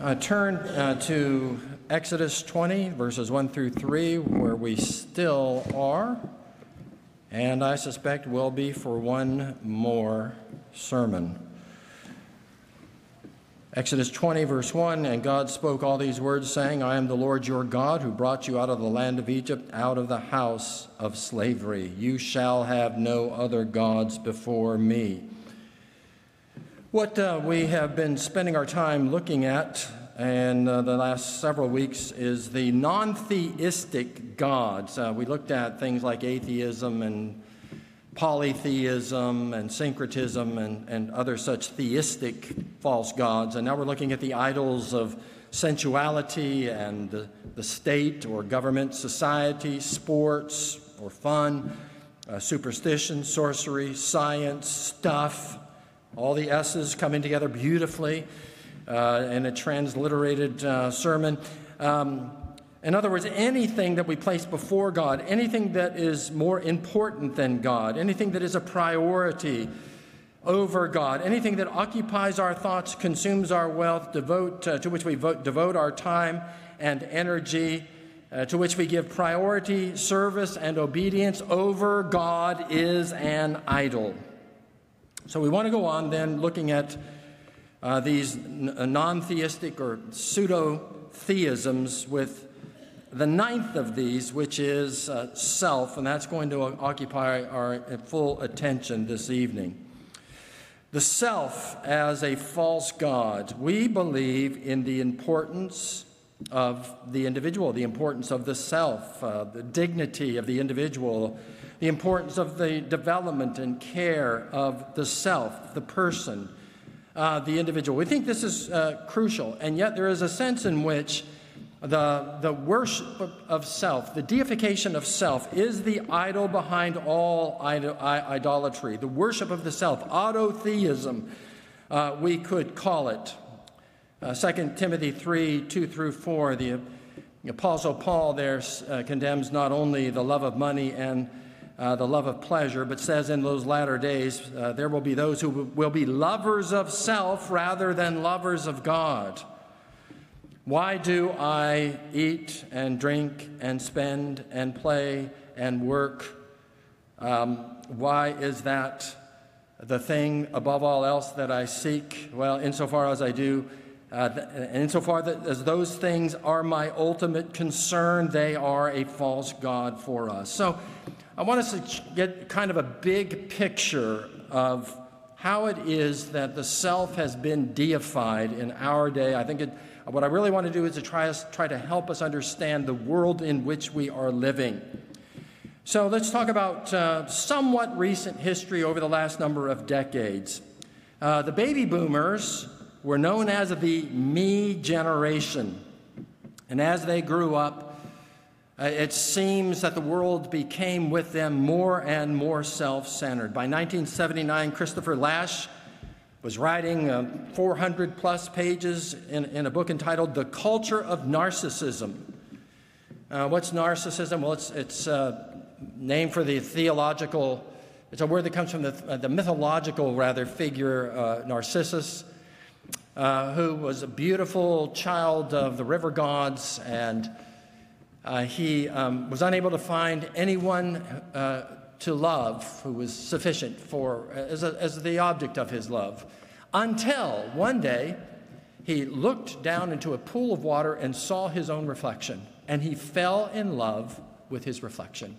Uh, turn uh, to Exodus 20, verses 1 through 3, where we still are, and I suspect will be for one more sermon. Exodus 20, verse 1 And God spoke all these words, saying, I am the Lord your God who brought you out of the land of Egypt, out of the house of slavery. You shall have no other gods before me. What uh, we have been spending our time looking at and uh, the last several weeks is the non theistic gods. Uh, we looked at things like atheism and polytheism and syncretism and, and other such theistic false gods. And now we're looking at the idols of sensuality and the, the state or government, society, sports or fun, uh, superstition, sorcery, science, stuff all the S's coming together beautifully uh, in a transliterated uh, sermon. Um, in other words, anything that we place before God, anything that is more important than God, anything that is a priority over God, anything that occupies our thoughts, consumes our wealth, devote, uh, to which we vote, devote our time and energy, uh, to which we give priority, service, and obedience over God is an idol. So we want to go on then looking at uh, these uh, non theistic or pseudo theisms with the ninth of these, which is uh, self, and that's going to occupy our full attention this evening. The self as a false God. We believe in the importance of the individual, the importance of the self, uh, the dignity of the individual the importance of the development and care of the self, the person, uh, the individual. We think this is uh, crucial, and yet there is a sense in which the, the worship of self, the deification of self, is the idol behind all idol, idolatry, the worship of the self, autotheism, uh, we could call it. Uh, 2 Timothy 3 2 through 4, the Apostle Paul there uh, condemns not only the love of money and uh, the love of pleasure, but says in those latter days uh, there will be those who will be lovers of self rather than lovers of God. Why do I eat and drink and spend and play and work? Um, why is that the thing above all else that I seek? Well, insofar as I do, uh, insofar that, as those things are my ultimate concern, they are a false God for us. So I want us to get kind of a big picture of how it is that the self has been deified in our day. I think it, what I really want to do is to try, us, try to help us understand the world in which we are living. So let's talk about uh, somewhat recent history over the last number of decades. Uh, the baby boomers were known as the me generation. And as they grew up, uh, it seems that the world became with them more and more self centered. By 1979, Christopher Lasch was writing uh, 400 plus pages in, in, a book entitled The Culture of Narcissism. Uh, what's narcissism? Well, it's, it's a uh, name for the theological, it's a word that comes from the, uh, the mythological, rather, figure uh, Narcissus, who was a beautiful child of the river gods and uh, he um, was unable to find anyone uh, to love who was sufficient for as, a, as the object of his love until one day he looked down into a pool of water and saw his own reflection and he fell in love with his reflection.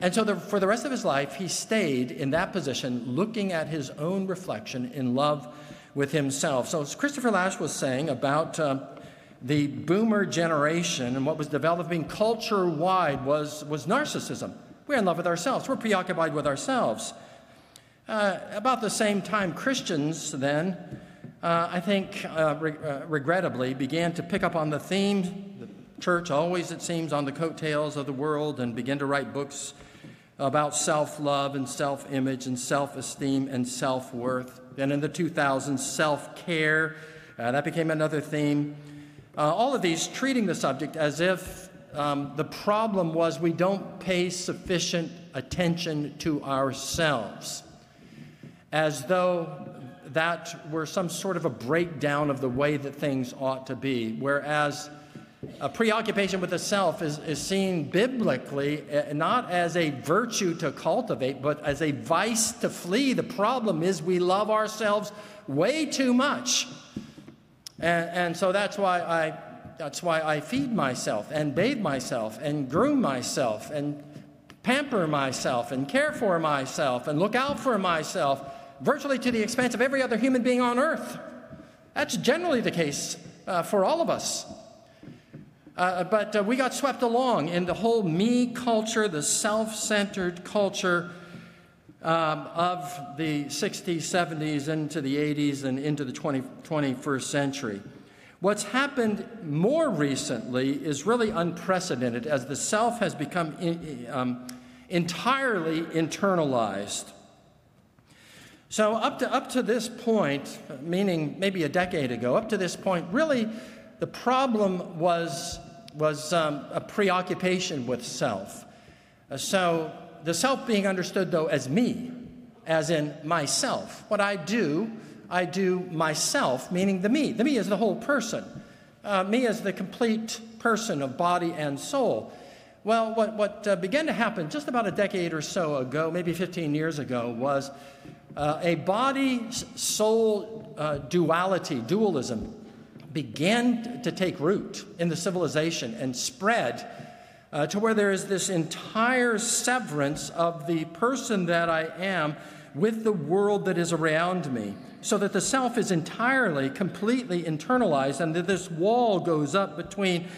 And so the, for the rest of his life he stayed in that position looking at his own reflection in love with himself. So as Christopher Lasch was saying about um, the boomer generation and what was developing culture wide was, was narcissism. We're in love with ourselves, we're preoccupied with ourselves. Uh, about the same time, Christians then, uh, I think, uh, re- uh, regrettably, began to pick up on the theme. The church always, it seems, on the coattails of the world and begin to write books about self love and self image and self esteem and self worth. Then in the 2000s, self care. Uh, that became another theme. Uh, all of these treating the subject as if um, the problem was we don't pay sufficient attention to ourselves, as though that were some sort of a breakdown of the way that things ought to be, whereas a preoccupation with the self is, is seen biblically uh, not as a virtue to cultivate, but as a vice to flee. The problem is we love ourselves way too much. And, and so that's why, I, that's why I feed myself and bathe myself and groom myself and pamper myself and care for myself and look out for myself, virtually to the expense of every other human being on earth. That's generally the case uh, for all of us. Uh, but uh, we got swept along in the whole me culture, the self centered culture um, of the 60s, 70s, into the 80s, and into the 20, 21st century. What's happened more recently is really unprecedented as the self has become in, um, entirely internalized. So, up to, up to this point, meaning maybe a decade ago, up to this point, really the problem was was um, a preoccupation with self. Uh, so the self being understood, though, as me, as in myself. What I do, I do myself, meaning the me. The me is the whole person. Uh, me is the complete person of body and soul. Well, what, what uh, began to happen just about a decade or so ago, maybe 15 years ago, was uh, a body soul uh, duality, dualism, began to take root in the civilization and spread uh, to where there is this entire severance of the person that I am with the world that is around me, so that the self is entirely, completely internalized, and that this wall goes up between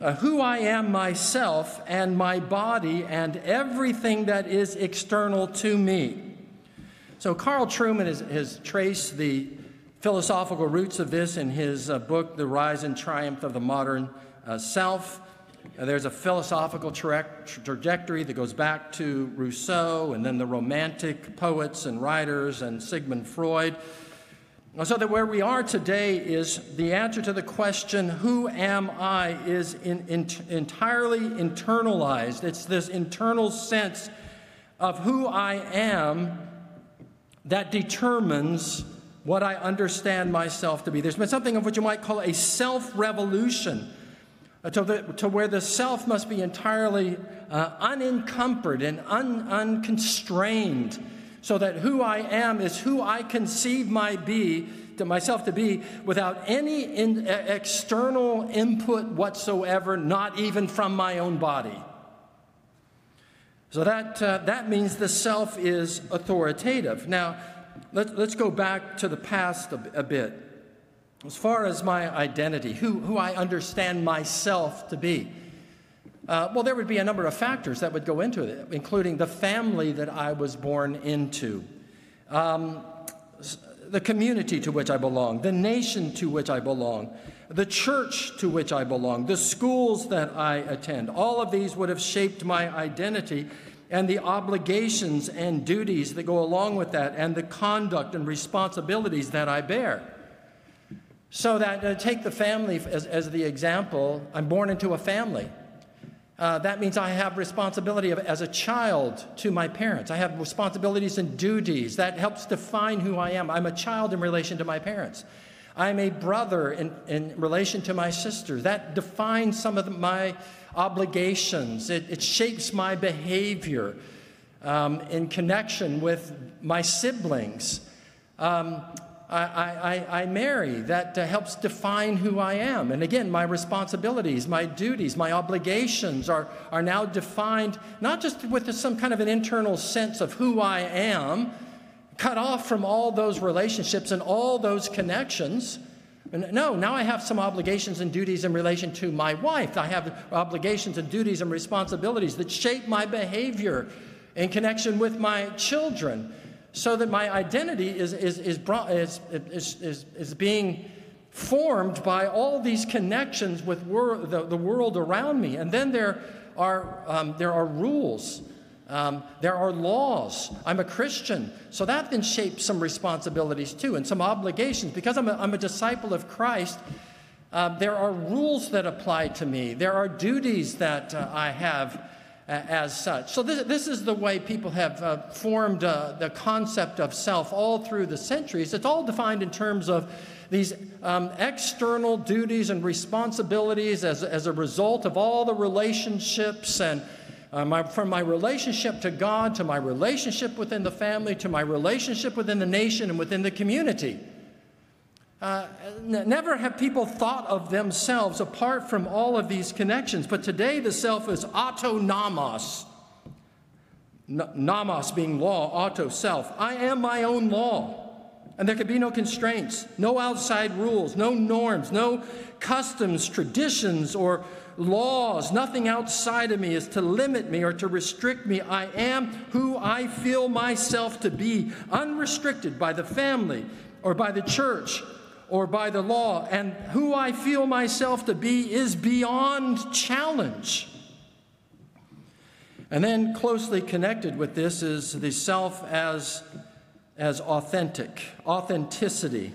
uh, who I am myself and my body and everything that is external to me. So, Carl Trueman has, has traced the philosophical roots of this in his uh, book, The Rise and Triumph of the Modern uh, Self. Uh, there's a philosophical tra- trajectory that goes back to Rousseau and then the Romantic poets and writers and Sigmund Freud. So that where we are today is the answer to the question, Who am I? is in, in, entirely internalized. It's this internal sense of who I am that determines what I understand myself to be. There's been something of what you might call a self revolution. Uh, to, the, to, where the self must be entirely uh, unencumbered and un, unconstrained, so that who I am is who I conceive my be to myself to be without any in, external input whatsoever, not even from my own body. So that, uh, that means the self is authoritative. Now, let, us go back to the past a, a, bit. As far as my identity, who, who I understand myself to be. Uh, well, there would be a number of factors that would go into it, including the family that I was born into, um, the community to which I belong, the nation to which I belong, the church to which I belong, the schools that I attend. All of these would have shaped my identity and the obligations and duties that go along with that, and the conduct and responsibilities that I bear. So, that uh, take the family as, as, the example, I'm born into a family. Uh, that means I have responsibility of, as a child to my parents. I have responsibilities and duties. That helps define who I am. I'm a child in relation to my parents. I'm a brother in, in relation to my sister. That defines some of the, my obligations, it, it shapes my behavior um, in connection with my siblings. Um, I, I, I, marry. That uh, helps define who I am. And again, my responsibilities, my duties, my obligations are, are now defined not just with some kind of an internal sense of who I am, cut off from all those relationships and all those connections, no, now I have some obligations and duties in relation to my wife. I have obligations and duties and responsibilities that shape my behavior in connection with my children so that my identity is, is, is, brought, is, is, is, is being formed by all these connections with wor- the, the world around me. And then there are, um, there are rules um, there are laws. I'm a Christian. So that then shapes some responsibilities too and some obligations. Because I'm a, I'm a disciple of Christ, uh, there are rules that apply to me. There are duties that uh, I have as such. So, this, this is the way people have uh, formed uh, the concept of self all through the centuries. It's all defined in terms of these um, external duties and responsibilities as, as a result of all the relationships and uh, my, from my relationship to God to my relationship within the family to my relationship within the nation and within the community. Uh, never have people thought of themselves apart from all of these connections, but today the self is autonomos. N- nomos being law, auto, self. I am my own law. And there can be no constraints, no outside rules, no norms, no customs, traditions, or laws. Nothing outside of me is to limit me or to restrict me. I am who I feel myself to be, unrestricted by the family or by the church or by the law. And who I feel myself to be is beyond challenge. And then, closely connected with this, is the self as as authentic, authenticity.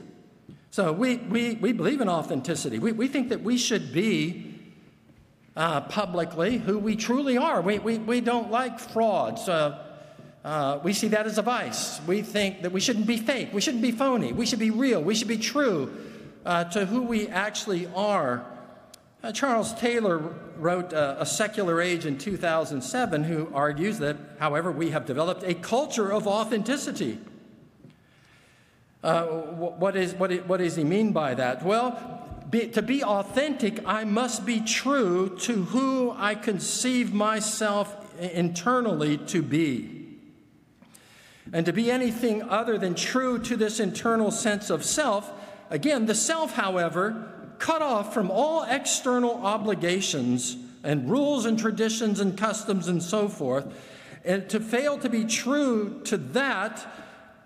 So we, we, we believe in authenticity. We, we think that we should be uh, publicly who we truly are. We, we, we don't like frauds. Uh, uh, we see that as a vice. We think that we shouldn't be fake. We shouldn't be phony. We should be real. We should be true uh, to who we actually are. Uh, Charles Taylor wrote uh, A Secular Age in 2007, who argues that, however, we have developed a culture of authenticity. Uh, what, is, what, is, what does he mean by that? Well, be, to be authentic, I must be true to who I conceive myself internally to be. And to be anything other than true to this internal sense of self, again, the self, however, cut off from all external obligations and rules and traditions and customs and so forth, and to fail to be true to that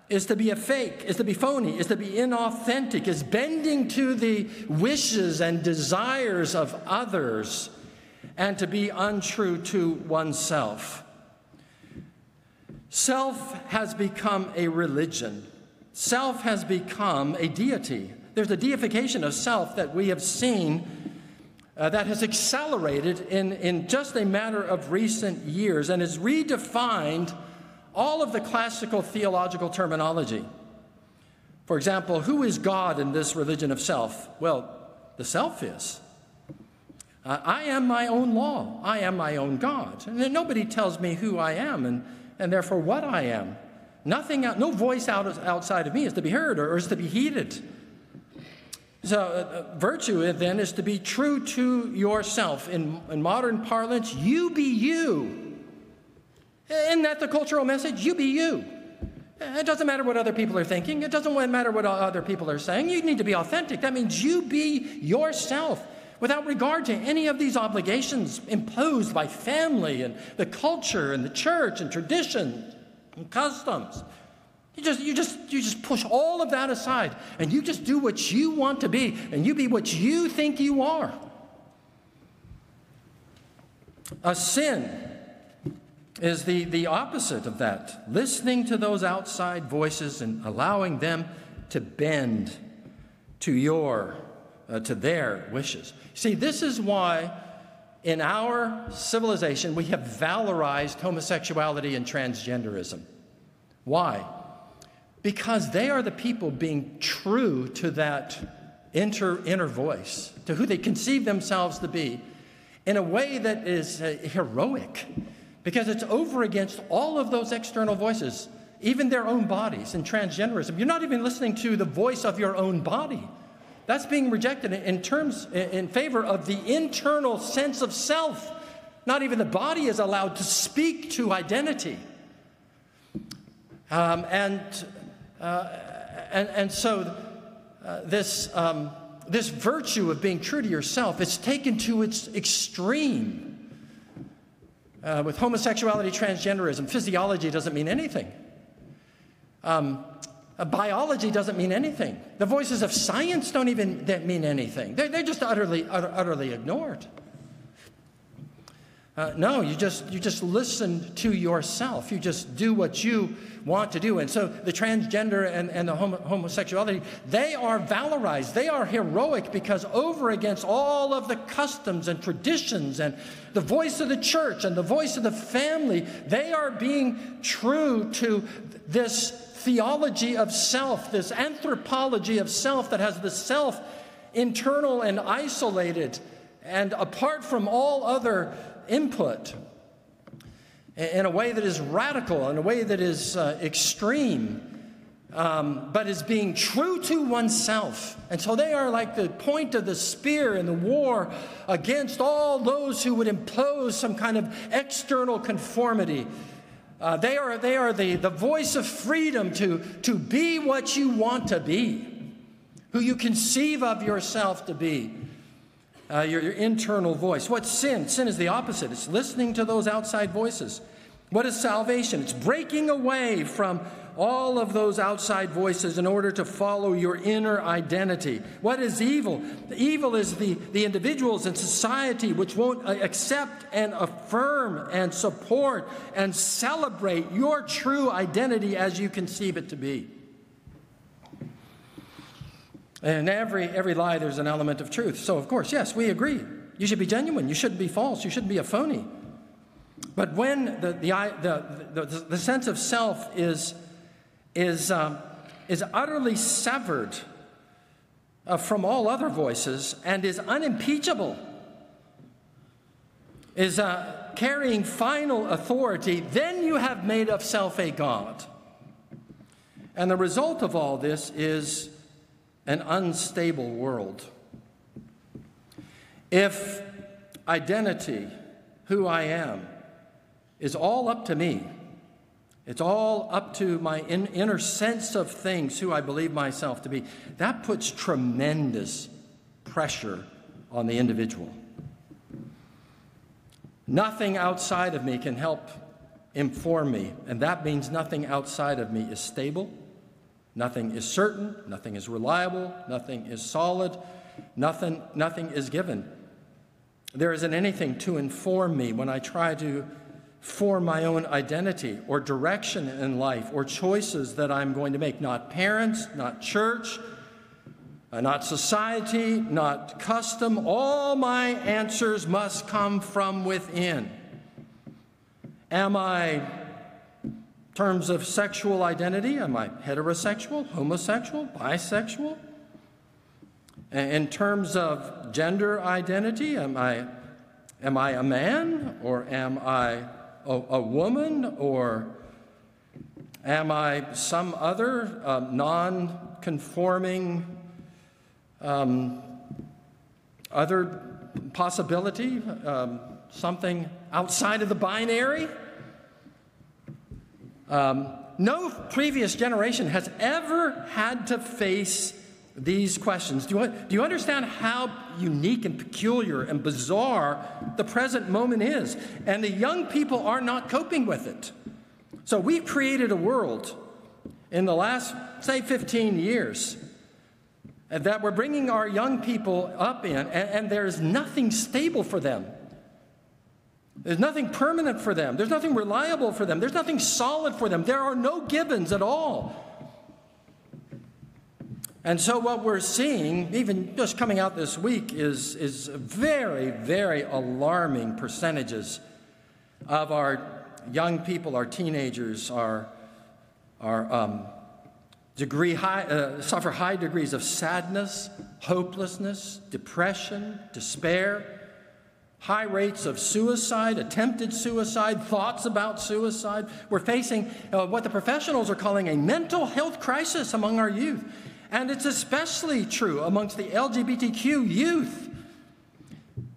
is to be a fake, is to be phony, is to be inauthentic, is bending to the wishes and desires of others, and to be untrue to oneself. Self has become a religion. Self has become a deity. There's a deification of self that we have seen uh, that has accelerated in, in just a matter of recent years and has redefined all of the classical theological terminology. For example, who is God in this religion of self? Well, the self is. Uh, I am my own law. I am my own God. And nobody tells me who I am and, and therefore what I am. Nothing, no voice out, outside of me is to be heard or, is to be heeded. So, uh, uh virtue then is to be true to yourself. In, in modern parlance, you be you. Isn't that the cultural message? You be you. It doesn't matter what other people are thinking. It doesn't matter what other people are saying. You need to be authentic. That means you be yourself without regard to any of these obligations imposed by family and the culture and the church and traditions and customs. You just, you just, you just push all of that aside and you just do what you want to be and you be what you think you are. A sin is the, the opposite of that listening to those outside voices and allowing them to bend to your uh, to their wishes see this is why in our civilization we have valorized homosexuality and transgenderism why because they are the people being true to that inner, inner voice to who they conceive themselves to be in a way that is uh, heroic because it's over against all of those external voices, even their own bodies and transgenderism. You're not even listening to the voice of your own body. That's being rejected in terms in favor of the internal sense of self. Not even the body is allowed to speak to identity. Um, and, uh, and, and so uh, this, um, this virtue of being true to yourself is taken to its extreme uh, with homosexuality, transgenderism, physiology doesn't mean anything. Um, biology doesn't mean anything. The voices of science don't even mean anything. They're, they're just utterly, utter, utterly ignored. Uh, no, you just you just listen to yourself. You just do what you want to do. And so the transgender and, and the homo- homosexuality, they are valorized. They are heroic because over against all of the customs and traditions and the voice of the church and the voice of the family, they are being true to this theology of self, this anthropology of self that has the self internal and isolated and apart from all other input in a way that is radical, in a way that is uh, extreme, um, but is being true to oneself. And so they are like the point of the spear in the war against all those who would impose some kind of external conformity. Uh, they are, they are the, the voice of freedom to, to be what you want to be, who you conceive of yourself to be uh, your, your internal voice. What's sin? Sin is the opposite. It's listening to those outside voices. What is salvation? It's breaking away from all of those outside voices in order to follow your inner identity. What is evil? The evil is the, the individuals in society which won't uh, accept and affirm and support and celebrate your true identity as you conceive it to be. And every, every lie, there's an element of truth. So, of course, yes, we agree. You should be genuine. You shouldn't be false. You shouldn't be a phony. But when the, the, the, the, the sense of self is, is, um, is utterly severed uh, from all other voices and is unimpeachable, is uh, carrying final authority, then you have made of self a God. And the result of all this is an unstable world. If identity, who I am, is all up to me, it's all up to my in, inner sense of things, who I believe myself to be, that puts tremendous pressure on the individual. Nothing outside of me can help inform me, and that means nothing outside of me is stable Nothing is certain, nothing is reliable, nothing is solid, nothing, nothing is given. There isn't anything to inform me when I try to form my own identity or direction in life or choices that I'm going to make. Not parents, not church, uh, not society, not custom. All my answers must come from within. Am I in terms of sexual identity, am I heterosexual, homosexual, bisexual? In terms of gender identity, am I, am I a man or am I a, a woman or am I some other um, non conforming um, other possibility, um, something outside of the binary? Um, no previous generation has ever had to face these questions. Do you, do you understand how unique and peculiar and bizarre the present moment is? And the young people are not coping with it. So we've created a world in the last, say, 15 years uh, that we're bringing our young people up in, and, and there's nothing stable for them. There's nothing permanent for them. There's nothing reliable for them. There's nothing solid for them. There are no givens at all. And so, what we're seeing, even just coming out this week, is, is very, very alarming percentages of our young people, our teenagers, our, our um, degree high, uh, suffer high degrees of sadness, hopelessness, depression, despair high rates of suicide, attempted suicide, thoughts about suicide. We're facing uh, what the professionals are calling a mental health crisis among our youth. And it's especially true amongst the LGBTQ youth.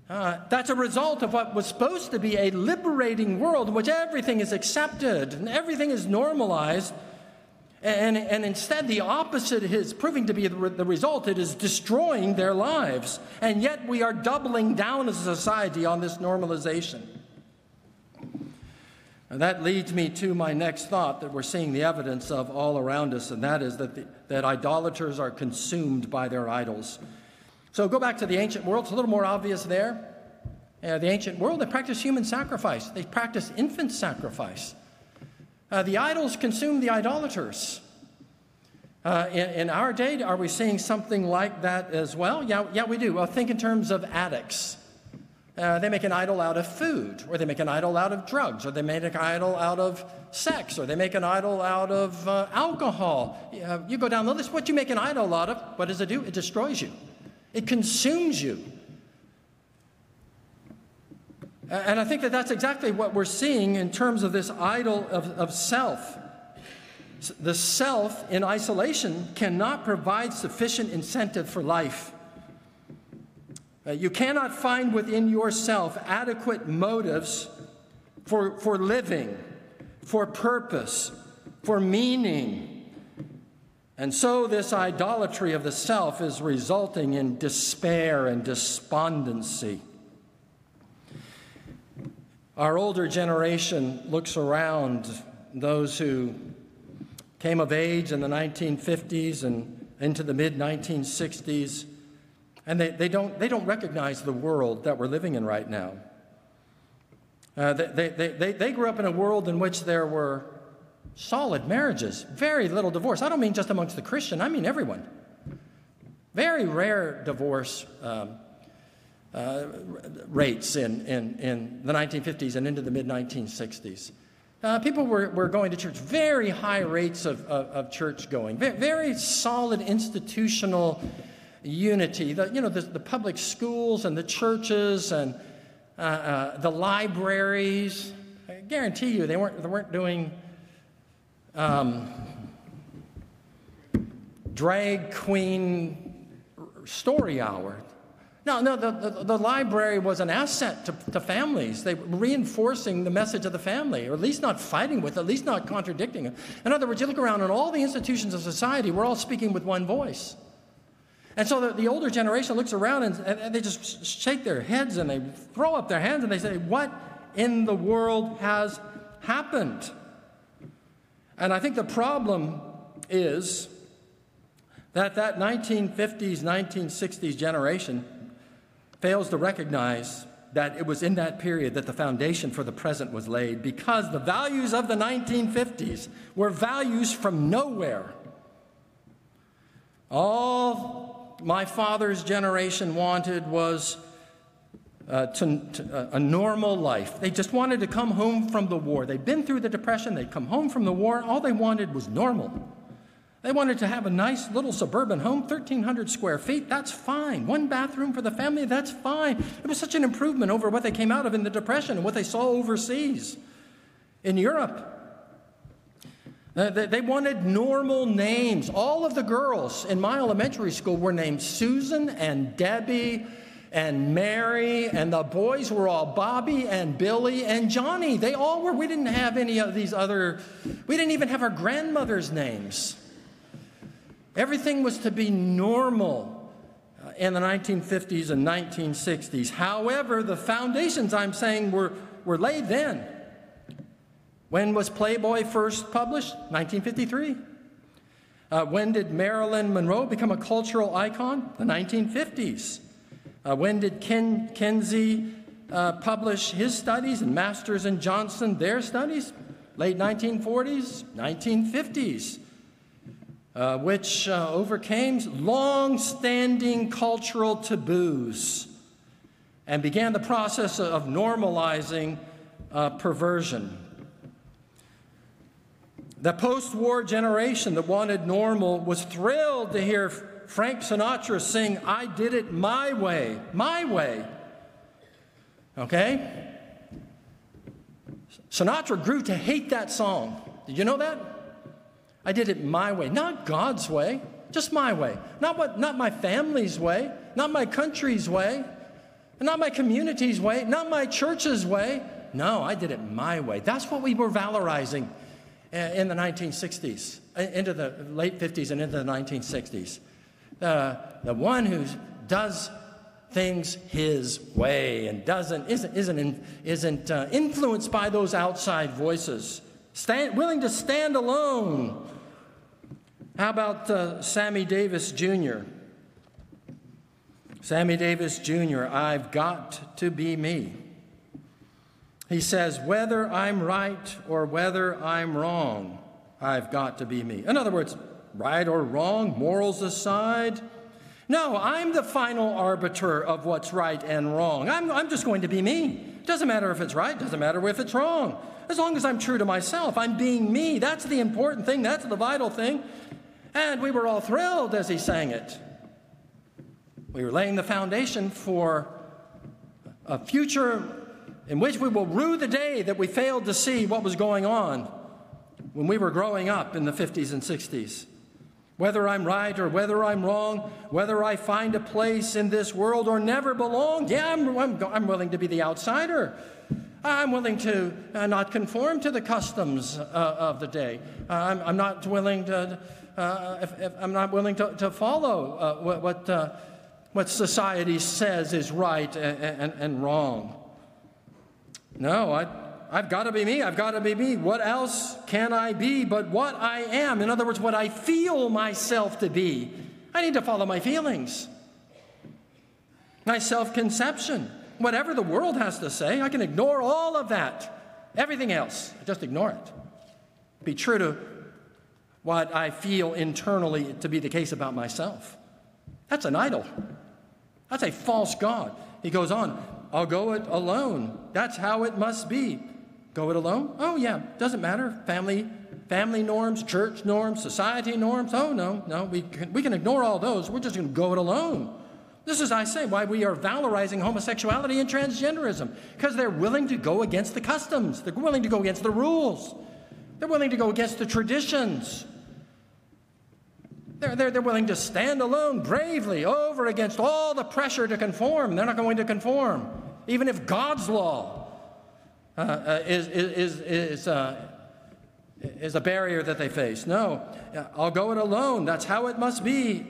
Uh, that's a result of what was supposed to be a liberating world in which everything is accepted and everything is normalized. And, and instead, the opposite is proving to be the, the result. It is destroying their lives. And yet, we are doubling down as a society on this normalization. And that leads me to my next thought that we're seeing the evidence of all around us, and that is that, the, that idolaters are consumed by their idols. So go back to the ancient world, it's a little more obvious there. Uh, the ancient world, they practiced human sacrifice, they practiced infant sacrifice. Uh, the idols consumed the idolaters. Uh, in, in, our day, are we seeing something like that as well? Yeah, yeah we do. Well, think in terms of addicts. Uh, they make an idol out of food, or they make an idol out of drugs, or they make an idol out of sex, or they make an idol out of uh, alcohol. Uh, you go down the list, what you make an idol out of, what does it do? It destroys you, it consumes you. And I think that that's exactly what we're seeing in terms of this idol of, of self. The self in isolation cannot provide sufficient incentive for life. Uh, you cannot find within yourself adequate motives for, for living, for purpose, for meaning. And so, this idolatry of the self is resulting in despair and despondency. Our older generation looks around those who came of age in the 1950s and into the mid 1960s and they, they, don't, they don't recognize the world that we're living in right now. Uh, they, they, they, they grew up in a world in which there were solid marriages, very little divorce. I don't mean just amongst the Christian, I mean everyone. Very rare divorce um, uh, rates in, in, in the 1950s and into the mid 1960s. Uh, people were, were going to church, very high rates of, of, of church going, very, very solid institutional unity. The, you know, the, the public schools and the churches and uh, uh, the libraries. I guarantee you they weren't, they weren't doing um, drag queen story hour. No, no, the, the, the, library was an asset to, to families. They were reinforcing the message of the family, or at least not fighting with, at least not contradicting it. In other words, you look around and all the institutions of society, we're all speaking with one voice. And so the, the older generation looks around and, and, they just shake their heads and they throw up their hands and they say, What in the world has happened? And I think the problem is that that 1950s, 1960s generation fails to recognize that it was in that period that the foundation for the present was laid because the values of the 1950s were values from nowhere. All my father's generation wanted was uh, to, to, uh, a normal life. They just wanted to come home from the war. They'd been through the Depression, they'd come home from the war. All they wanted was normal. They wanted to have a nice little suburban home, 1,300 square feet. That's fine. One bathroom for the family, that's fine. It was such an improvement over what they came out of in the Depression and what they saw overseas in Europe. Uh, they wanted normal names. All of the girls in my elementary school were named Susan and Debbie and Mary, and the boys were all Bobby and Billy and Johnny. They all were. We didn't have any of these other, we didn't even have our grandmother's names. Everything was to be normal uh, in the 1950s and 1960s. However, the foundations I'm saying were, were laid then. When was Playboy first published? 1953. Uh, when did Marilyn Monroe become a cultural icon? The 1950s. Uh, when did Ken Kinsey uh, publish his studies and Masters and Johnson their studies? Late 1940s, 1950s, uh, which uh, overcame long standing cultural taboos and began the process of normalizing uh, perversion. The post war generation that wanted normal was thrilled to hear Frank Sinatra sing, I did it my way, my way. Okay? Sinatra grew to hate that song. Did you know that? I did it my way, not God's way, just my way. Not, what, not my family's way, not my country's way, not my community's way, not my church's way. No, I did it my way. That's what we were valorizing in the 1960s, uh, into the late 50s and into the 1960s. The, the one who does things his way and doesn't, isn't, isn't, isn't uh, influenced by those outside voices, stand, willing to stand alone. How about uh, Sammy Davis Jr.? Sammy Davis Jr., I've got to be me. He says, whether I'm right or whether I'm wrong, I've got to be me. In other words, right or wrong, morals aside, no, I'm the final arbiter of what's right and wrong. I'm, I'm just going to be me. Doesn't matter if it's right, doesn't matter if it's wrong. As long as I'm true to myself, I'm being me. That's the important thing, that's the vital thing. And we were all thrilled as he sang it. We were laying the foundation for a future in which we will rue the day that we failed to see what was going on when we were growing up in the 50s and 60s. Whether I'm right or whether I'm wrong, whether I find a place in this world or never belong, yeah, I'm, I'm, I'm willing to be the outsider. I'm willing to uh, not conform to the customs uh, of the day. Uh, I'm, I'm, not willing to, uh, if, if I'm not willing to, to follow uh, what, what, uh, what, society says is right and, and, and wrong. No, I, I've got to be me. I've got to be me. What else can I be but what I am? In other words, what I feel myself to be. I need to follow my feelings, my self conception. Whatever the world has to say, I can ignore all of that. Everything else, just ignore it. Be true to what I feel internally to be the case about myself. That's an idol. That's a false God. He goes on, I'll go it alone. That's how it must be. Go it alone? Oh, yeah, doesn't matter. Family, family norms, church norms, society norms. Oh, no, no, we can, we can ignore all those. We're just going to go it alone. This is, I say, why we are valorizing homosexuality and transgenderism, because they're willing to go against the customs, they're willing to go against the rules, they're willing to go against the traditions. They're, they're, they're willing to stand alone bravely over against all the pressure to conform. They're not going to conform, even if God's law uh, uh, is, is, is, uh, is a barrier that they face. No, I'll go it alone. That's how it must be.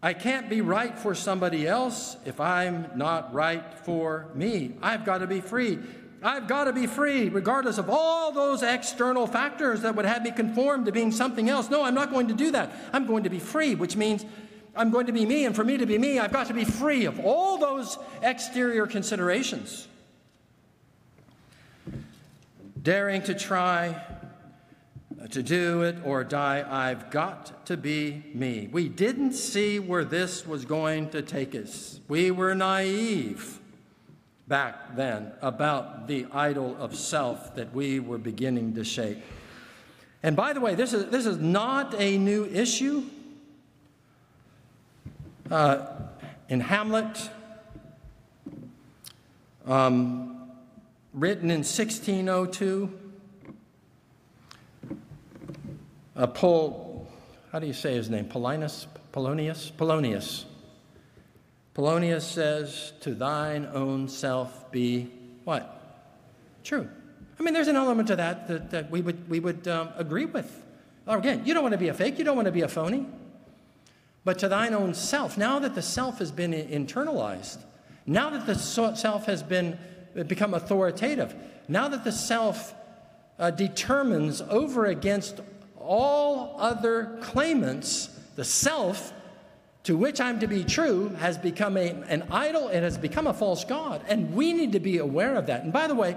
I can't be right for somebody else if I'm not right for me. I've got to be free. I've got to be free, regardless of all those external factors that would have me conform to being something else. No, I'm not going to do that. I'm going to be free, which means I'm going to be me, and for me to be me, I've got to be free of all those exterior considerations daring to try to do it or die, I've got to be me. We didn't see where this was going to take us. We were naive back then about the idol of self that we were beginning to shape. And by the way, this is, this is not a new issue. Uh, in Hamlet, um, written in 1602. Uh, Paul, how do you say his name? Paulinus? Polonius? Polonius. Polonius says, To thine own self be what? True. I mean, there's an element to that that, that we would, we would um, agree with. Again, you don't want to be a fake, you don't want to be a phony. But to thine own self, now that the self has been internalized, now that the self has been become authoritative. Now that the self uh, determines over against all other claimants, the self to which I'm to be true has become a, an idol, it has become a false God. And we need to be aware of that. And by the way,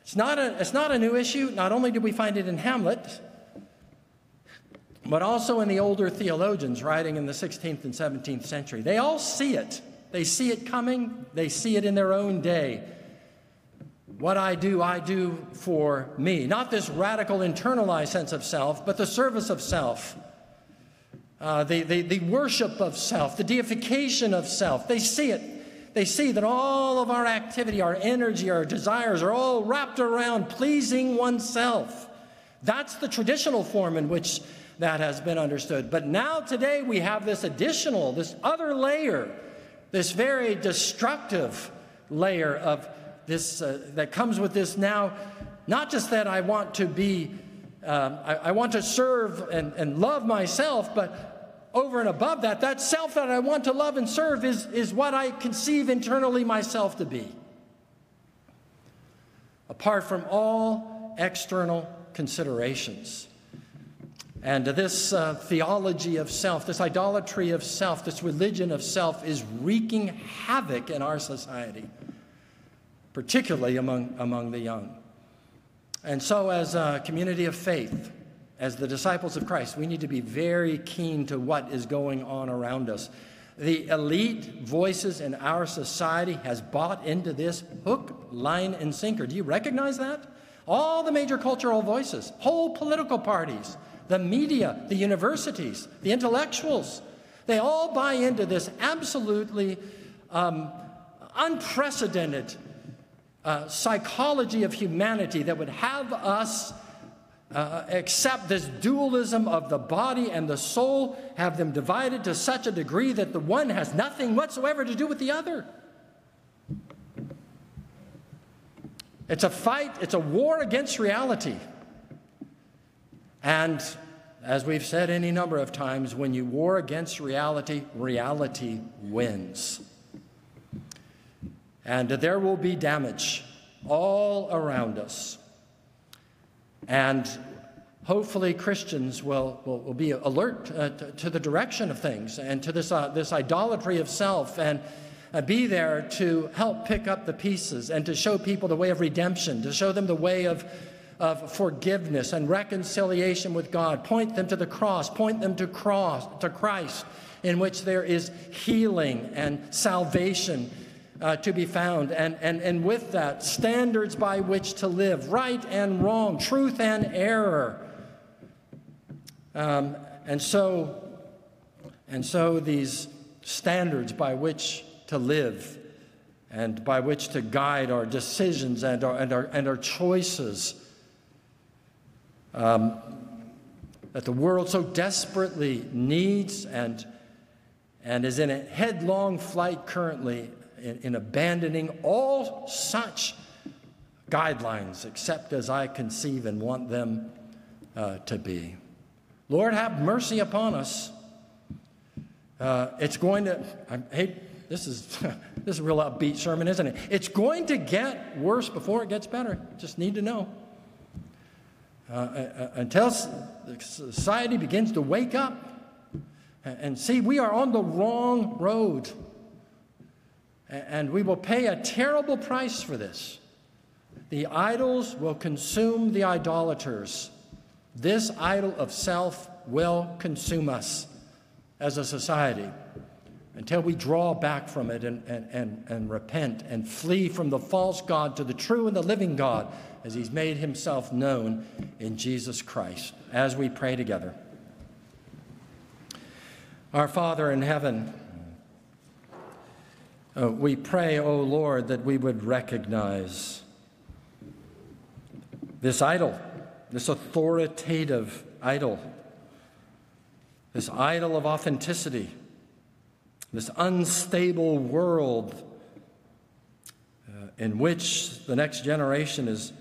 it's not a, it's not a new issue. Not only do we find it in Hamlet, but also in the older theologians writing in the 16th and 17th century. They all see it. They see it coming, they see it in their own day. What I do, I do for me. Not this radical internalized sense of self, but the service of self, uh, the, the, the worship of self, the deification of self. They see it. They see that all of our activity, our energy, our desires are all wrapped around pleasing oneself. That's the traditional form in which that has been understood. But now, today, we have this additional, this other layer, this very destructive layer of this, uh, that comes with this now, not just that I want to be, um, I, I, want to serve and, and love myself, but over and above that, that self that I want to love and serve is, is what I conceive internally myself to be. Apart from all external considerations. And this uh, theology of self, this idolatry of self, this religion of self is wreaking havoc in our society, particularly among, among the young. And so, as a community of faith, as the disciples of Christ, we need to be very keen to what is going on around us. The elite voices in our society has bought into this hook, line, and sinker. Do you recognize that? All the major cultural voices, whole political parties, the media, the universities, the intellectuals, they all buy into this absolutely um, unprecedented uh, psychology of humanity that would have us uh, accept this dualism of the body and the soul, have them divided to such a degree that the one has nothing whatsoever to do with the other. It's a fight, it's a war against reality. And as we've said any number of times, when you war against reality, reality wins. And there will be damage all around us. And hopefully, Christians will, will, will be alert uh, to, to, the direction of things and to this, uh, this idolatry of self and uh, be there to help pick up the pieces and to show people the way of redemption, to show them the way of, of forgiveness and reconciliation with God. Point them to the cross, point them to, cross, to Christ, in which there is healing and salvation uh, to be found. And, and, and with that, standards by which to live, right and wrong, truth and error. Um, and so, and so these standards by which to live and by which to guide our decisions and our, and our, and our choices um, that the world so desperately needs and, and is in a headlong flight currently in, in abandoning all such guidelines except as I conceive and want them uh, to be. Lord, have mercy upon us. Uh, it's going to, I this is, this is a real upbeat sermon, isn't it? It's going to get worse before it gets better. Just need to know. Uh, uh, uh until society begins to wake up and see we are on the wrong road. And we will pay a terrible price for this. The idols will consume the idolaters. This idol of self will consume us as a society until we draw back from it and, and, and, and repent and flee from the false God to the true and the living God as He's made Himself known in Jesus Christ. As we pray together. Our Father in heaven, uh, we pray, O Lord, that we would recognize this idol, this authoritative idol, this idol of authenticity, this unstable world uh, in which the next generation is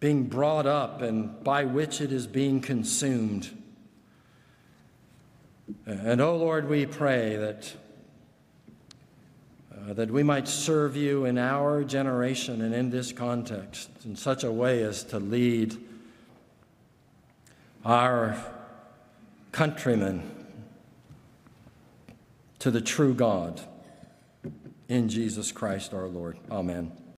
being brought up and by which it is being consumed. And, O oh Lord, we pray that uh, that we might serve you in our generation and in this context in such a way as to lead our countrymen to the true God in Jesus Christ our Lord. Amen.